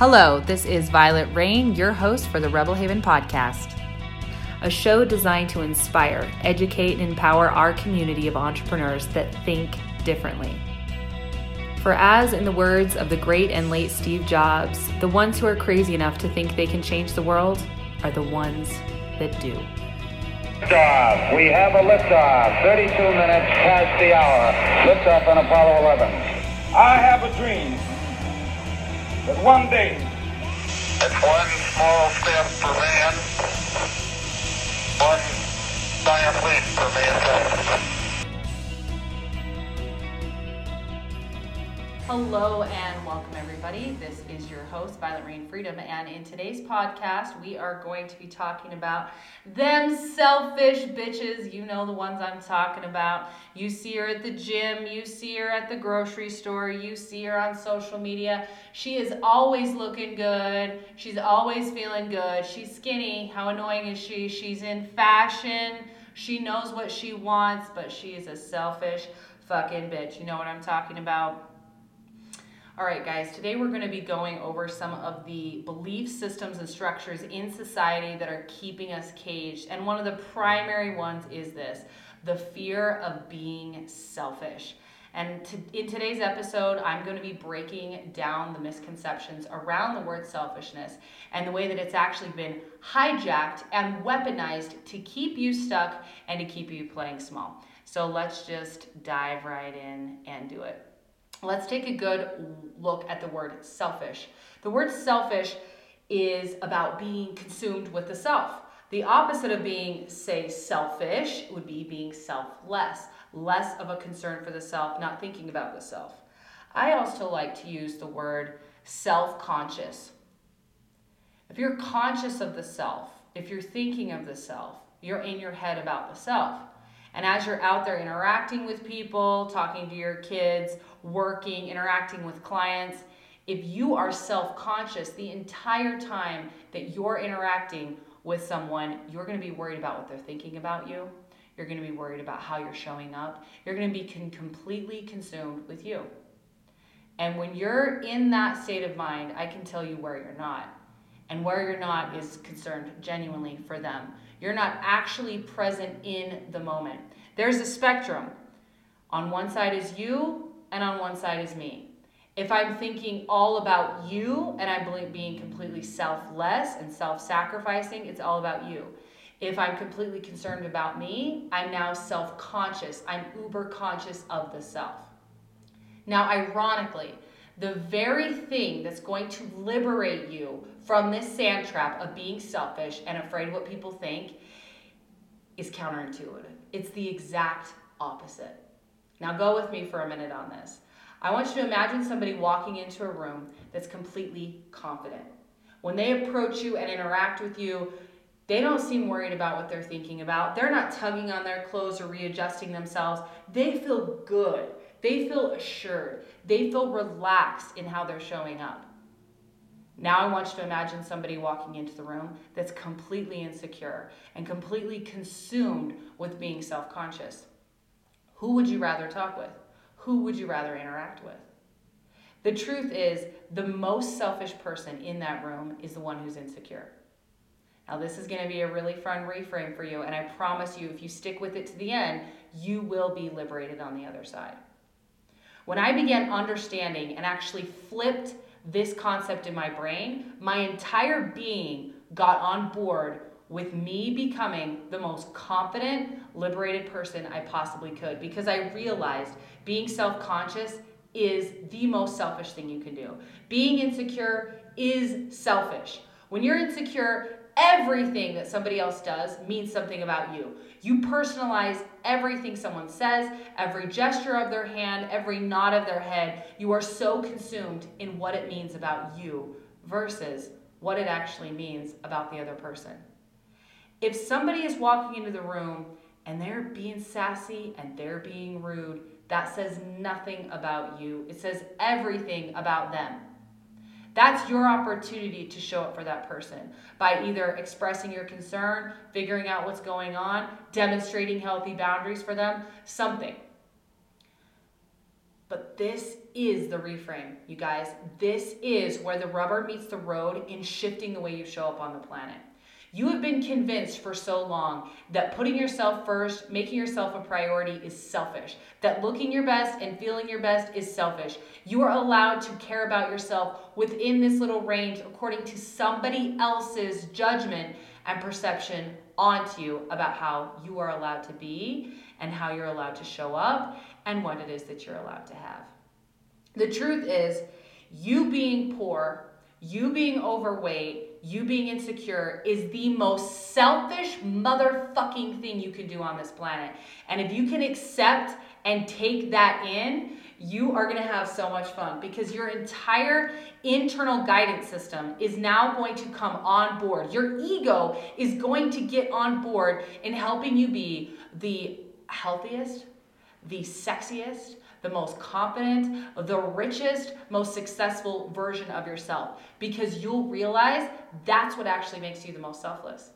Hello, this is Violet Rain, your host for the Rebel Haven podcast, a show designed to inspire, educate, and empower our community of entrepreneurs that think differently. For as in the words of the great and late Steve Jobs, the ones who are crazy enough to think they can change the world are the ones that do. Liftoff. We have a liftoff. 32 minutes past the hour. Liftoff on Apollo 11. I have a dream that one day. It's one small step for man, one giant leap Hello and welcome, everybody. This is your host, Violet Rain Freedom, and in today's podcast, we are going to be talking about them selfish bitches. You know the ones I'm talking about. You see her at the gym, you see her at the grocery store, you see her on social media. She is always looking good, she's always feeling good. She's skinny. How annoying is she? She's in fashion, she knows what she wants, but she is a selfish fucking bitch. You know what I'm talking about? All right, guys, today we're going to be going over some of the belief systems and structures in society that are keeping us caged. And one of the primary ones is this the fear of being selfish. And to, in today's episode, I'm going to be breaking down the misconceptions around the word selfishness and the way that it's actually been hijacked and weaponized to keep you stuck and to keep you playing small. So let's just dive right in and do it. Let's take a good look at the word selfish. The word selfish is about being consumed with the self. The opposite of being, say, selfish would be being selfless, less of a concern for the self, not thinking about the self. I also like to use the word self conscious. If you're conscious of the self, if you're thinking of the self, you're in your head about the self. And as you're out there interacting with people, talking to your kids, working, interacting with clients, if you are self conscious the entire time that you're interacting with someone, you're to be worried about what they're thinking about you. You're to be worried about how you're showing up. You're to be con- completely consumed with you. And when you're in that state of mind, I can tell you where you're not. And where you're not is concerned genuinely for them. You're not actually present in the moment. There's a spectrum. On one side is you, and on one side is me. If I'm thinking all about you and I'm being completely selfless and self sacrificing, it's all about you. If I'm completely concerned about me, I'm now self conscious. I'm uber conscious of the self. Now, ironically, the very thing that's going to liberate you from this sand trap of being selfish and afraid of what people think is counterintuitive. It's the exact opposite. Now, go with me for a minute on this. I want you to imagine somebody walking into a room that's completely confident. When they approach you and interact with you, they don't seem worried about what they're thinking about. They're not tugging on their clothes or readjusting themselves. They feel good. They feel assured. They feel relaxed in how they're showing up. Now I want you to imagine somebody walking into the room that's completely insecure and completely consumed with being self conscious. Who would you rather talk with? Who would you rather interact with? The truth is, the most selfish person in that room is the one who's insecure. Now, this is going to be a really fun reframe for you, and I promise you, if you stick with it to the end, you will be liberated on the other side. When I began understanding and actually flipped this concept in my brain, my entire being got on board with me becoming the most confident, liberated person I possibly could because I realized being self conscious is the most selfish thing you can do. Being insecure is selfish. When you're insecure, everything that somebody else does means something about you. You personalize everything someone says, every gesture of their hand, every nod of their head. You are so consumed in what it means about you versus what it actually means about the other person. If somebody is walking into the room and they're being sassy and they're being rude, that says nothing about you. It says everything about them. That's your opportunity to show up for that person by either expressing your concern, figuring out what's going on, demonstrating healthy boundaries for them, something. But this is the reframe, you guys. This is where the rubber meets the road in shifting the way you show up on the planet. You have been convinced for so long that putting yourself first, making yourself a priority is selfish. That looking your best and feeling your best is selfish. You are allowed to care about yourself within this little range according to somebody else's judgment and perception onto you about how you are allowed to be and how you're allowed to show up and what it is that you're allowed to have. The truth is, you being poor, you being overweight, you being insecure is the most selfish motherfucking thing you can do on this planet. And if you can accept and take that in, you are going to have so much fun because your entire internal guidance system is now going to come on board. Your ego is going to get on board in helping you be the healthiest, the sexiest, the most confident, the richest, most successful version of yourself because you'll realize that's what actually makes you the most selfless.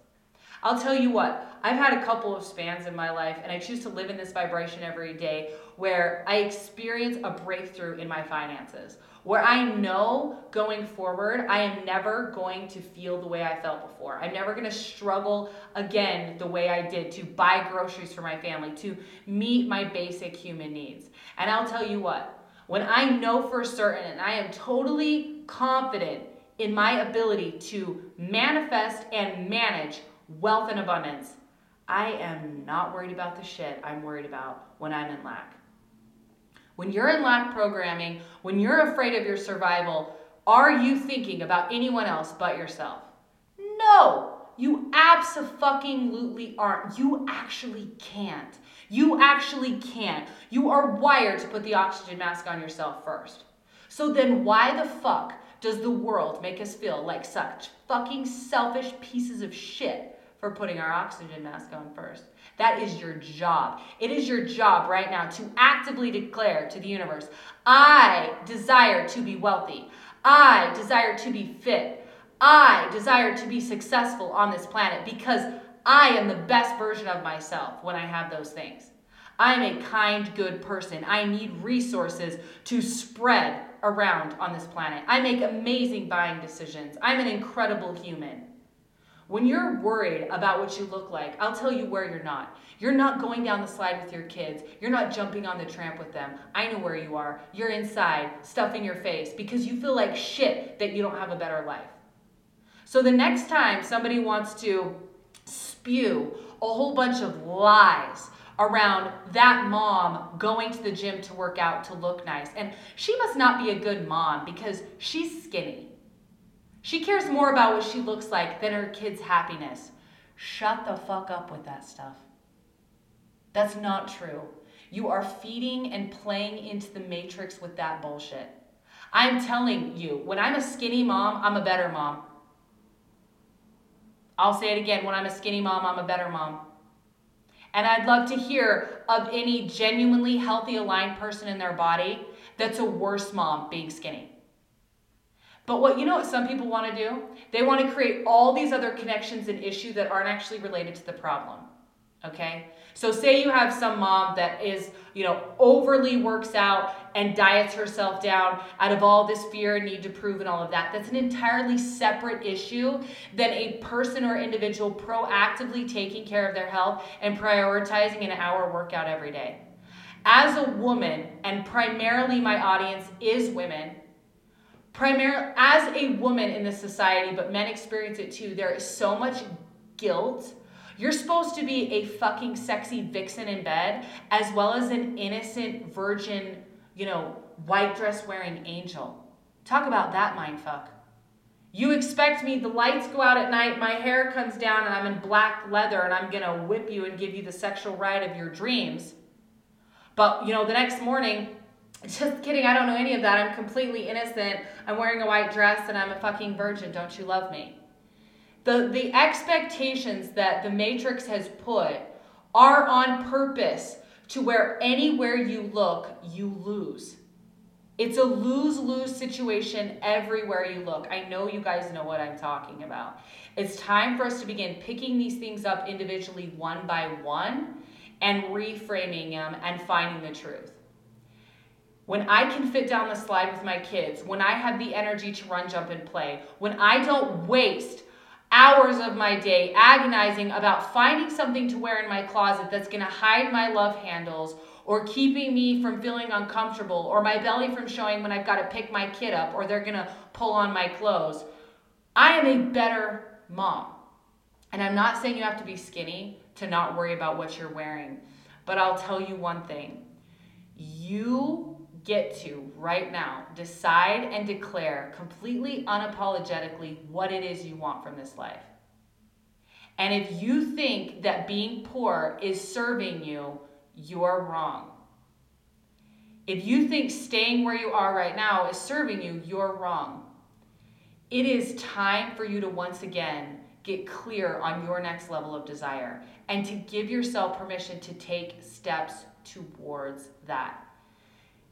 I'll tell you what, I've had a couple of spans in my life, and I choose to live in this vibration every day where I experience a breakthrough in my finances, where I know going forward, I am never going to feel the way I felt before. I'm never going to struggle again the way I did to buy groceries for my family, to meet my basic human needs. And I'll tell you what, when I know for certain and I am totally confident in my ability to manifest and manage wealth and abundance. I am not worried about the shit I'm worried about when I'm in lack. When you're in lack programming, when you're afraid of your survival, are you thinking about anyone else but yourself? No, you absolutely aren't. You actually can't. You actually can't. You are wired to put the oxygen mask on yourself first. So then, why the fuck does the world make us feel like such fucking selfish pieces of shit for putting our oxygen mask on first. That is your job. It is your job right now to actively declare to the universe I desire to be wealthy. I desire to be fit. I desire to be successful on this planet because I am the best version of myself when I have those things. I'm a kind, good person. I need resources to spread around on this planet. I make amazing buying decisions. I'm an incredible human. When you're worried about what you look like, I'll tell you where you're not. You're not going down the slide with your kids. You're not jumping on the tramp with them. I know where you are. You're inside, stuffing your face because you feel like shit that you don't have a better life. So the next time somebody wants to spew a whole bunch of lies around that mom going to the gym to work out to look nice, and she must not be a good mom because she's skinny she cares more about what she looks like than her kid's happiness. Shut the fuck up with that stuff. That's not true. You are feeding and playing into the matrix with that bullshit. I'm telling you, when I'm a skinny mom, I'm a better mom. I'll say it again when I'm a skinny mom, I'm a better mom. And I'd love to hear of any genuinely healthy, aligned person in their body that's a worse mom being skinny. But what you know what some people want to do? They want to create all these other connections and issues that aren't actually related to the problem. Okay? So say you have some mom that is, you know, overly works out and diets herself down out of all this fear and need to prove and all of that. That's an entirely separate issue than a person or individual proactively taking care of their health and prioritizing an hour workout every day. As a woman, and primarily my audience is women, primarily as a woman in this society, but men experience it too, there is so much guilt. You're supposed to be a fucking sexy vixen in bed, as well as an innocent virgin, you know, white dress wearing angel. Talk about that mindfuck. You expect me, the lights go out at night, my hair comes down, and I'm in black leather, and I'm gonna whip you and give you the sexual ride of your dreams. But, you know, the next morning, just kidding, I don't know any of that. I'm completely innocent. I'm wearing a white dress and I'm a fucking virgin. Don't you love me? The, the expectations that the Matrix has put are on purpose to where anywhere you look, you lose. It's a lose lose situation everywhere you look. I know you guys know what I'm talking about. It's time for us to begin picking these things up individually, one by one, and reframing them and finding the truth when I can fit down the slide with my kids, when I have the energy to run, jump, and play, when I don't waste hours of my day agonizing about finding something to wear in my closet that's gonna hide my love handles or keeping me from feeling uncomfortable or my belly from showing when I've gotta pick my kid up or they're gonna pull on my clothes, I am a better mom. And I'm not saying you have to be skinny to not worry about what you're wearing, but I'll tell you one thing. You get to right now decide and declare completely unapologetically what it is you want from this life. And if you think that being poor is serving you, you're wrong. If you think staying where you are right now is serving you, you're wrong. It is time for you to once again get clear on your next level of desire and to give yourself permission to take steps towards that.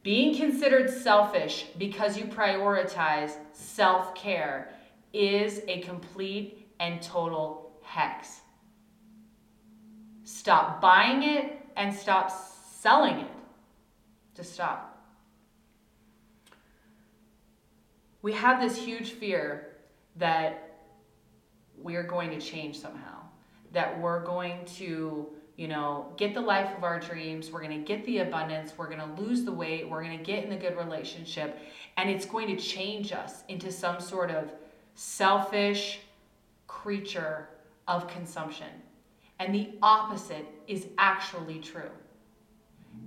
Being considered selfish because you prioritize self care is a complete and total hex. Stop buying it and stop selling it. Just stop. We have this huge fear that we're going to change somehow, that we're going to you know, get the life of our dreams. We're going to get the abundance. We're going to lose the weight. We're going to get in the good relationship. And it's going to change us into some sort of selfish creature of consumption. And the opposite is actually true.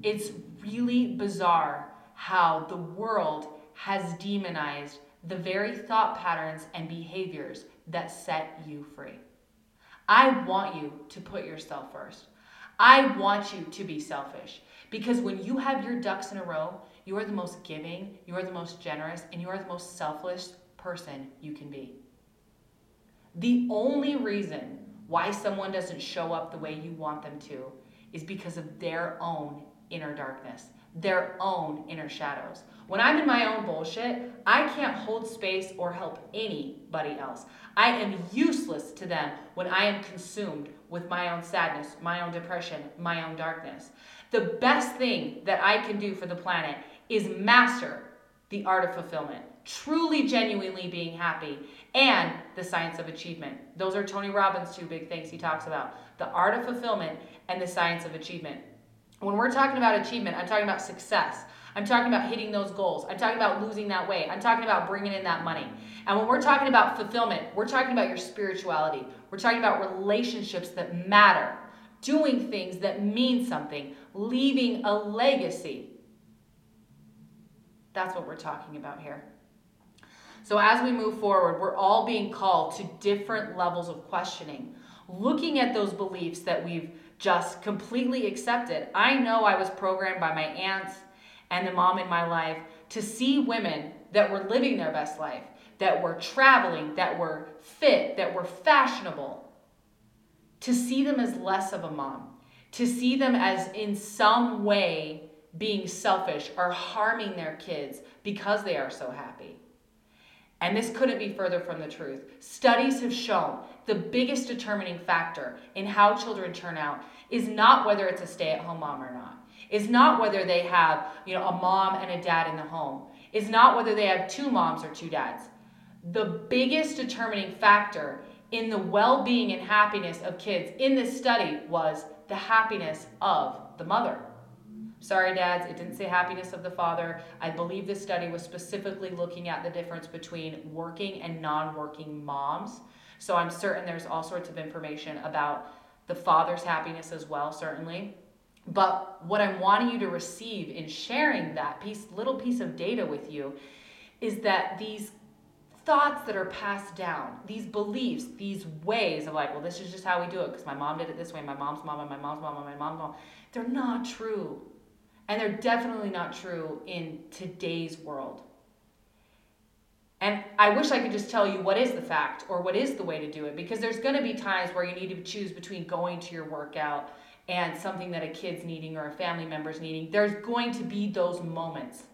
It's really bizarre how the world has demonized the very thought patterns and behaviors that set you free. I want you to put yourself first. I want you to be selfish because when you have your ducks in a row, you are the most giving, you are the most generous, and you are the most selfless person you can be. The only reason why someone doesn't show up the way you want them to is because of their own inner darkness, their own inner shadows. When I'm in my own bullshit, I can't hold space or help anybody else. I am useless to them when I am consumed with my own sadness, my own depression, my own darkness. The best thing that I can do for the planet is master the art of fulfillment, truly, genuinely being happy, and the science of achievement. Those are Tony Robbins' two big things he talks about the art of fulfillment and the science of achievement. When we're talking about achievement, I'm talking about success. I'm talking about hitting those goals. I'm talking about losing that weight. I'm talking about bringing in that money. And when we're talking about fulfillment, we're talking about your spirituality. We're talking about relationships that matter, doing things that mean something, leaving a legacy. That's what we're talking about here. So, as we move forward, we're all being called to different levels of questioning, looking at those beliefs that we've just completely accepted. I know I was programmed by my aunts and the mom in my life to see women that were living their best life, that were traveling, that were fit, that were fashionable, to see them as less of a mom, to see them as in some way being selfish or harming their kids because they are so happy. And this couldn't be further from the truth. Studies have shown the biggest determining factor in how children turn out is not whether it's a stay at home mom or not is not whether they have, you know, a mom and a dad in the home. Is not whether they have two moms or two dads. The biggest determining factor in the well-being and happiness of kids in this study was the happiness of the mother. Sorry, dads, it didn't say happiness of the father. I believe this study was specifically looking at the difference between working and non working moms. So I'm certain there's all sorts of information about the father's happiness as well, certainly. But what I'm wanting you to receive in sharing that piece, little piece of data with you is that these thoughts that are passed down, these beliefs, these ways of like, well, this is just how we do it because my mom did it this way, my mom's mom and my mom's mom and my mom's mom, they're not true. And they're definitely not true in today's world. And I wish I could just tell you what is the fact or what is the way to do it because there's going to be times where you need to choose between going to your workout and something that a kid's needing or a family member's needing. There's going to be those moments.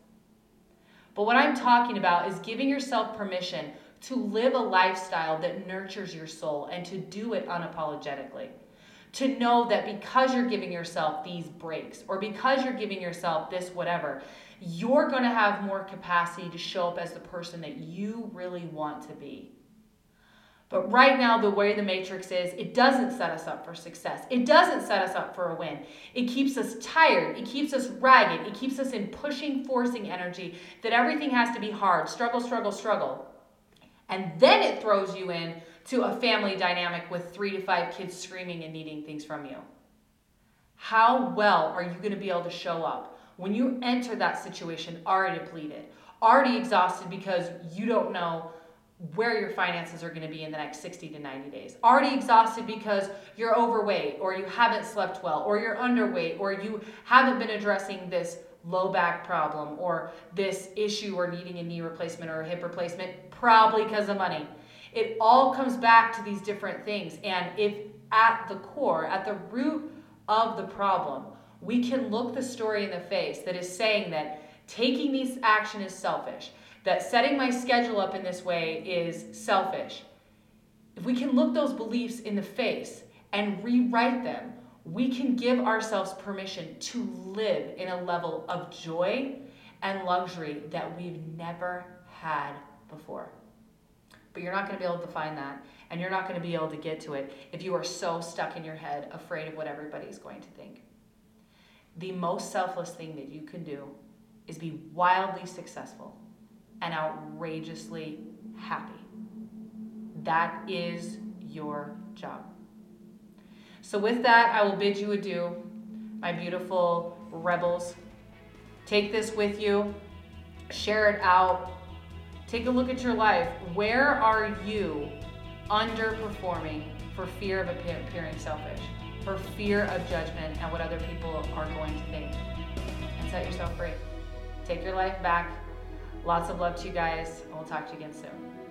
But what I'm talking about is giving yourself permission to live a lifestyle that nurtures your soul and to do it unapologetically. To know that because you're giving yourself these breaks or because you're giving yourself this whatever, you're going to have more capacity to show up as the person that you really want to be. But right now, the way the matrix is, it doesn't set us up for success. It doesn't set us up for a win. It keeps us tired. It keeps us ragged. It keeps us in pushing, forcing energy that everything has to be hard struggle, struggle, struggle. And then it throws you in to a family dynamic with three to five kids screaming and needing things from you. How well are you going to be able to show up when you enter that situation already depleted, already exhausted because you don't know where your finances are going to be in the next 60 to 90 days. Already exhausted because you're overweight or you haven't slept well or you're underweight or you haven't been addressing this low back problem or this issue or needing a knee replacement or a hip replacement, probably because of money. It all comes back to these different things. And if at the core, at the root of the problem, we can look the story in the face that is saying that taking this action is selfish that setting my schedule up in this way is selfish. If we can look those beliefs in the face and rewrite them, we can give ourselves permission to live in a level of joy and luxury that we've never had before. But you're not going to be able to find that, and you're not going to be able to get to it if you are so stuck in your head, afraid of what everybody's going to think. The most selfless thing that you can do is be wildly successful and outrageously happy. That is your job. So, with that, I will bid you adieu, my beautiful rebels. Take this with you, share it out, take a look at your life. Where are you underperforming for fear of appearing selfish, for fear of judgment and what other people are going to think? And set yourself free. Take your life back Lots of love to you guys, we'll talk to you again soon.